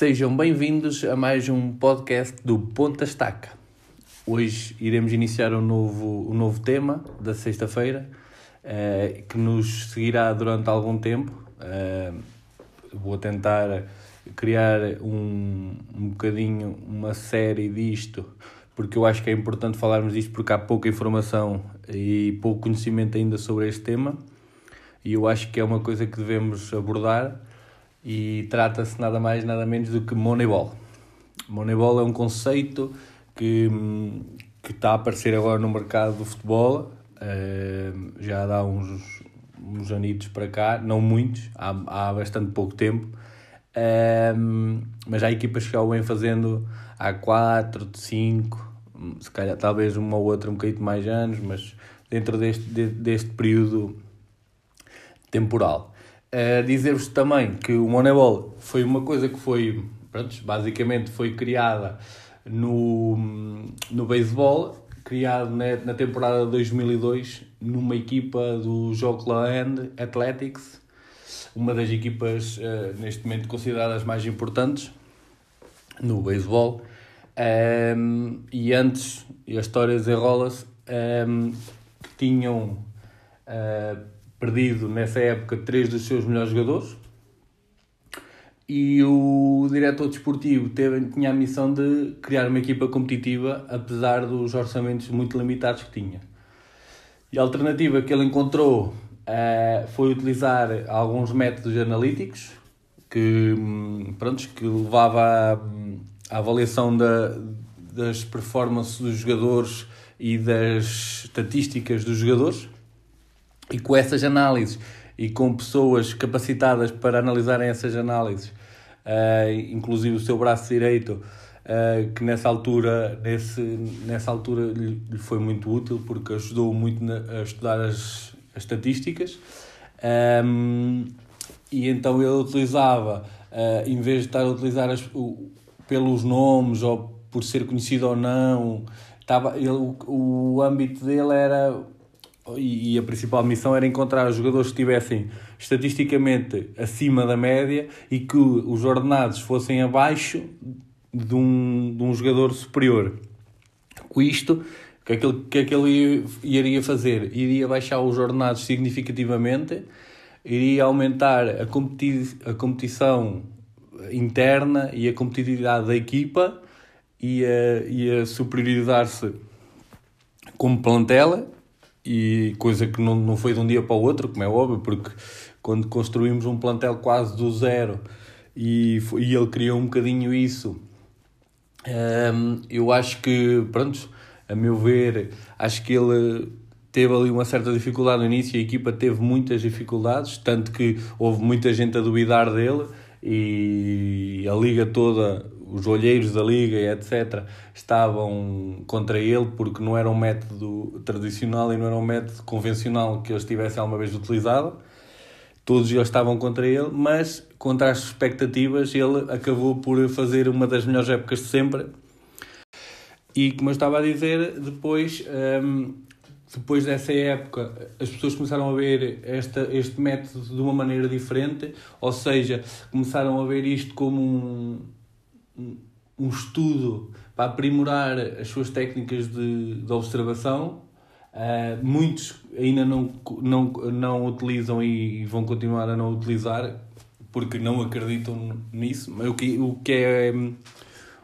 Sejam bem-vindos a mais um podcast do Ponta Estaca. Hoje iremos iniciar um novo, um novo tema da sexta-feira uh, que nos seguirá durante algum tempo. Uh, vou tentar criar um, um bocadinho uma série disto porque eu acho que é importante falarmos disto porque há pouca informação e pouco conhecimento ainda sobre este tema e eu acho que é uma coisa que devemos abordar e trata-se nada mais nada menos do que Moneyball. Moneyball é um conceito que, que está a aparecer agora no mercado do futebol, uh, já dá uns, uns anitos para cá, não muitos, há, há bastante pouco tempo, uh, mas há equipas que já o vêm fazendo há 4, 5, se calhar talvez uma ou outra um bocadinho mais anos, mas dentro deste, deste período temporal. Uh, Dizer-vos também que o Moneyball foi uma coisa que foi, pronto, basicamente foi criada no, no beisebol, criado na, na temporada de 2002 numa equipa do Jockland Athletics, uma das equipas uh, neste momento consideradas mais importantes no beisebol. Um, e antes, e a história desenrola-se, um, que tinham uh, perdido nessa época três dos seus melhores jogadores e o diretor desportivo teve, tinha a missão de criar uma equipa competitiva apesar dos orçamentos muito limitados que tinha. E a alternativa que ele encontrou uh, foi utilizar alguns métodos analíticos que, hum, pronto, que levava a avaliação da, das performances dos jogadores e das estatísticas dos jogadores. E com essas análises e com pessoas capacitadas para analisarem essas análises, uh, inclusive o seu braço direito, uh, que nessa altura, nesse, nessa altura lhe, lhe foi muito útil porque ajudou muito na, a estudar as, as estatísticas. Um, e então ele utilizava, uh, em vez de estar a utilizar as, o, pelos nomes ou por ser conhecido ou não. Estava, ele, o, o âmbito dele era, e, a principal missão era encontrar jogadores que estivessem estatisticamente acima da média e que os ordenados fossem abaixo de um, de um jogador superior. Com isto, o que é que ele, que é que ele iria fazer? Iria baixar os ordenados significativamente, iria aumentar a, competi a competição interna e a competitividade da equipa e a, e a superiorizar-se como plantela e coisa que não, não foi de um dia para o outro, como é óbvio, porque quando construímos um plantel quase do zero e, foi, e ele criou um bocadinho isso, um, eu acho que, pronto, a meu ver, acho que ele teve ali uma certa dificuldade no início, a equipa teve muitas dificuldades, tanto que houve muita gente a duvidar dele e a liga toda, os olheiros da liga e etc., estavam contra ele porque não era um método tradicional e não era um método convencional que eles tivessem alguma vez utilizado. Todos eles estavam contra ele, mas contra as expectativas, ele acabou por fazer uma das melhores épocas de sempre. E como eu estava a dizer, depois hum, depois dessa época, as pessoas começaram a ver esta, este método de uma maneira diferente, ou seja, começaram a ver isto como um, um estudo para aprimorar as suas técnicas de, de observação. Uh, muitos ainda não, não, não utilizam e vão continuar a não utilizar porque não acreditam nisso. Mas o que, o que, é,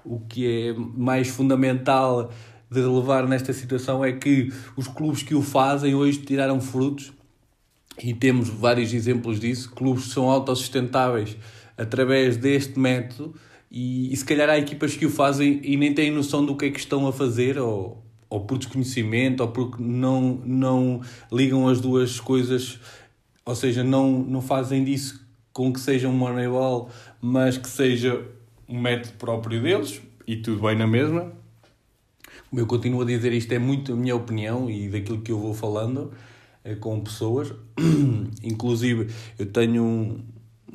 o que é mais fundamental de relevar nesta situação é que os clubes que o fazem hoje tiraram frutos e temos vários exemplos disso. Clubes que são autossustentáveis através deste método e, e se calhar há equipas que o fazem e nem têm noção do que é que estão a fazer ou, ou por desconhecimento ou porque não, não ligam as duas coisas, ou seja, não, não fazem disso com que seja um Moneyball, mas que seja um método próprio deles e tudo bem na mesma eu continuo a dizer isto, é muito a minha opinião e daquilo que eu vou falando é, com pessoas. Inclusive, eu tenho um,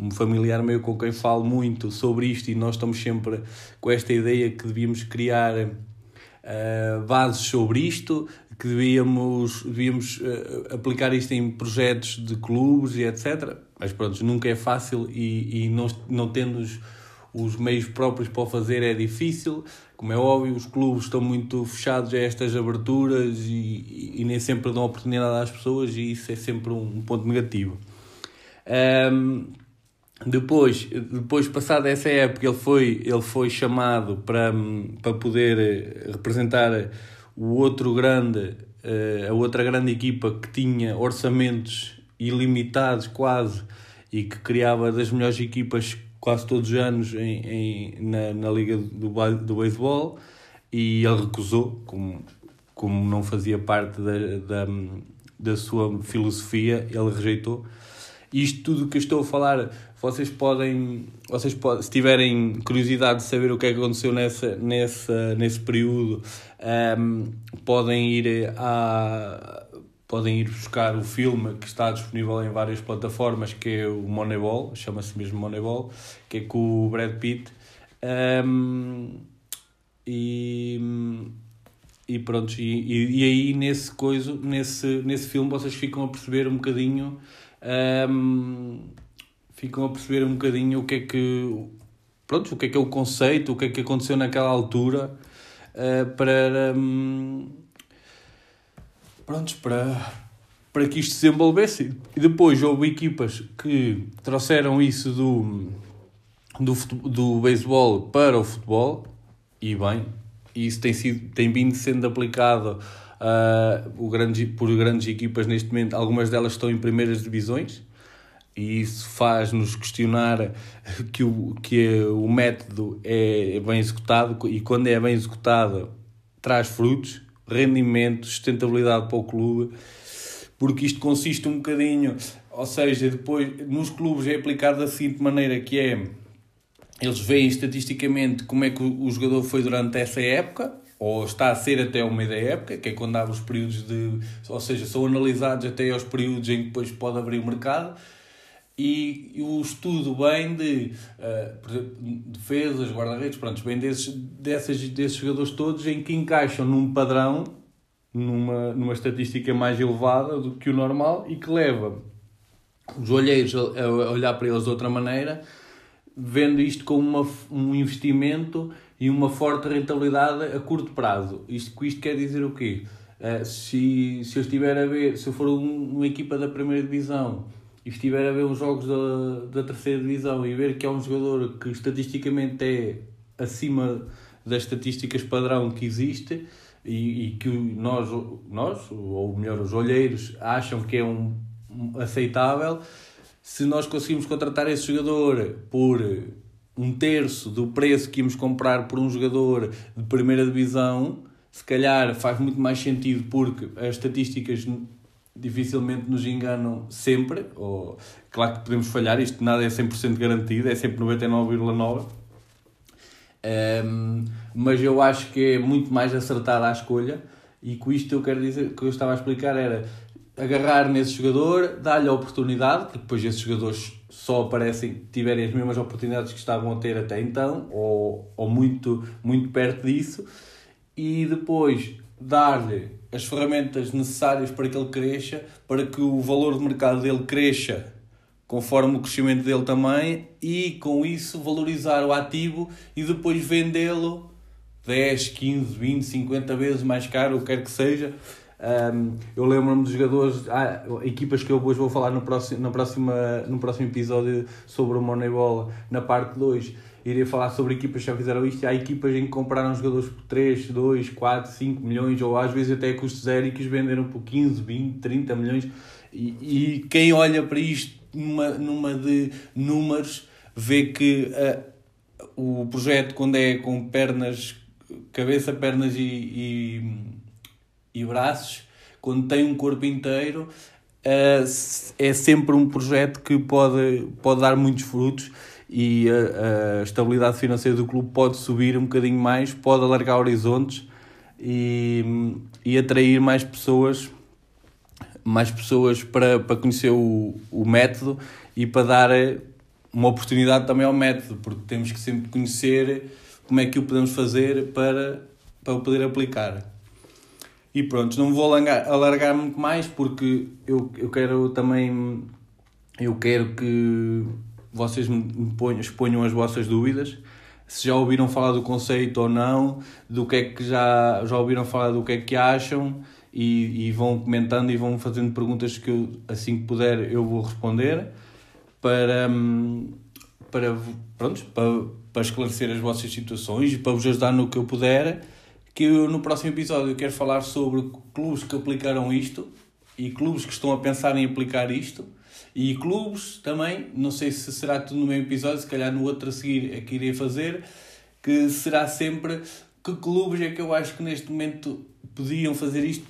um familiar meu com quem falo muito sobre isto e nós estamos sempre com esta ideia que devíamos criar uh, bases sobre isto, que devíamos, devíamos uh, aplicar isto em projetos de clubes e etc. Mas pronto, nunca é fácil e, e não, não tendo os meios próprios para o fazer é difícil. Como é óbvio, os clubes estão muito fechados a estas aberturas e, e, e nem sempre dão oportunidade às pessoas e isso é sempre um, um ponto negativo. Um, depois, depois, passada essa época, ele foi, ele foi chamado para, para poder representar o outro grande, eh, a outra grande equipa que tinha orçamentos ilimitados quase e que criava das melhores equipas quase todos os anos em, em, na, na liga do, do beisebol e ele recusou, como, como não fazia parte da, da, da sua filosofia, ele rejeitou. Isto tudo que eu estou a falar, vocês podem, vocês podem, se tiverem curiosidade de saber o que é que aconteceu nessa, nessa, nesse período, um, ehm, podem ir a podem ir buscar o filme que está disponível em várias plataformas, que é o Moneyball, chama-se mesmo Moneyball, que é com o Brad Pitt. Um, e, e pronto, e, e aí nesse coisa, nesse, nesse filme vocês ficam a perceber um bocadinho um, ficam a perceber um bocadinho o que é que pronto, o que é que é o conceito, o que é que aconteceu naquela altura uh, para um, para, para que isto se desenvolvesse. E depois houve equipas que trouxeram isso do, do, do beisebol para o futebol, e bem, isso tem, sido, tem vindo sendo aplicado uh, o grande, por grandes equipas neste momento. Algumas delas estão em primeiras divisões, e isso faz-nos questionar que o, que o método é bem executado e quando é bem executado traz frutos rendimento, sustentabilidade para o clube, porque isto consiste um bocadinho, ou seja, depois nos clubes é aplicado da seguinte maneira que é eles veem estatisticamente como é que o jogador foi durante essa época, ou está a ser até uma da época, que é quando há os períodos de. Ou seja, são analisados até aos períodos em que depois pode abrir o mercado e o estudo bem de uh, defesas, guarda-redes, pronto, bem desses, desses jogadores todos em que encaixam num padrão, numa, numa estatística mais elevada do que o normal e que leva os olheiros a, a olhar para eles de outra maneira, vendo isto como uma, um investimento e uma forte rentabilidade a curto prazo. Isto, isto quer dizer o quê? Uh, se, se eu estiver a ver, se eu for um, uma equipa da primeira divisão e estiver a ver os jogos da, da terceira divisão e ver que é um jogador que estatisticamente é acima das estatísticas padrão que existe e, e que nós, nós, ou melhor, os olheiros, acham que é um, um aceitável, se nós conseguimos contratar esse jogador por um terço do preço que íamos comprar por um jogador de primeira divisão, se calhar faz muito mais sentido porque as estatísticas dificilmente nos enganam sempre. Ou, claro que podemos falhar, isto nada é 100% garantido, é sempre 99,9%. Um, mas eu acho que é muito mais acertada a escolha e com isto eu quero dizer, que eu estava a explicar era agarrar nesse jogador, dar-lhe a oportunidade, porque depois esses jogadores só aparecem tiverem as mesmas oportunidades que estavam a ter até então, ou, ou muito, muito perto disso, e depois dar-lhe as ferramentas necessárias para que ele cresça, para que o valor de mercado dele cresça conforme o crescimento dele também e com isso valorizar o ativo e depois vendê-lo 10, 15, 20, 50 vezes mais caro, o que quer que seja. Um, eu lembro-me de jogadores, há equipas que eu depois vou falar no próximo, na próxima, no próximo episódio sobre o Moneyball, na parte 2 iria falar sobre equipas que já fizeram isto. Há equipas em que compraram jogadores por 3, 2, 4, 5 milhões, ou às vezes até custo zero e que os venderam por 15, 20, 30 milhões. E, e quem olha para isto numa, numa de números vê que uh, o projeto, quando é com pernas, cabeça, pernas e, e, e braços, quando tem um corpo inteiro. Uh, é sempre um projeto que pode, pode dar muitos frutos e a, a, estabilidade financeira do clube pode subir um bocadinho mais, pode alargar horizontes e, e atrair mais pessoas mais pessoas para, para conhecer o, o método e para dar uma oportunidade também ao método, porque temos que sempre conhecer como é que o podemos fazer para, para o poder aplicar. E pronto, não vou alargar, alargar muito mais porque eu, eu quero também eu quero que vocês me ponham, exponham as vossas dúvidas. Se já ouviram falar do conceito ou não, do que é que já, já ouviram falar do que é que acham e, e vão comentando e vão fazendo perguntas que eu, assim que puder eu vou responder para, para, pronto, para, para esclarecer as vossas situações e para vos ajudar no que eu puder que eu, no próximo episódio quero falar sobre clubes que aplicaram isto e clubes que estão a pensar em aplicar isto e clubes também, não sei se será tudo no mesmo episódio, se calhar no outro a seguir é que irei fazer, que será sempre que clubes é que eu acho que neste momento podiam fazer isto,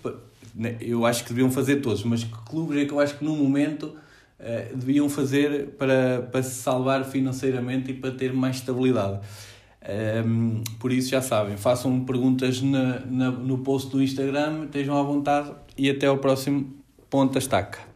né, eu acho que deviam fazer todos, mas que clubes é que eu acho que no momento uh, deviam fazer para, para se salvar financeiramente e para ter mais estabilidade. Um, por isso já sabem, façam perguntas na, na, no post do Instagram, estejam à vontade e até ao próximo Ponta Estaca.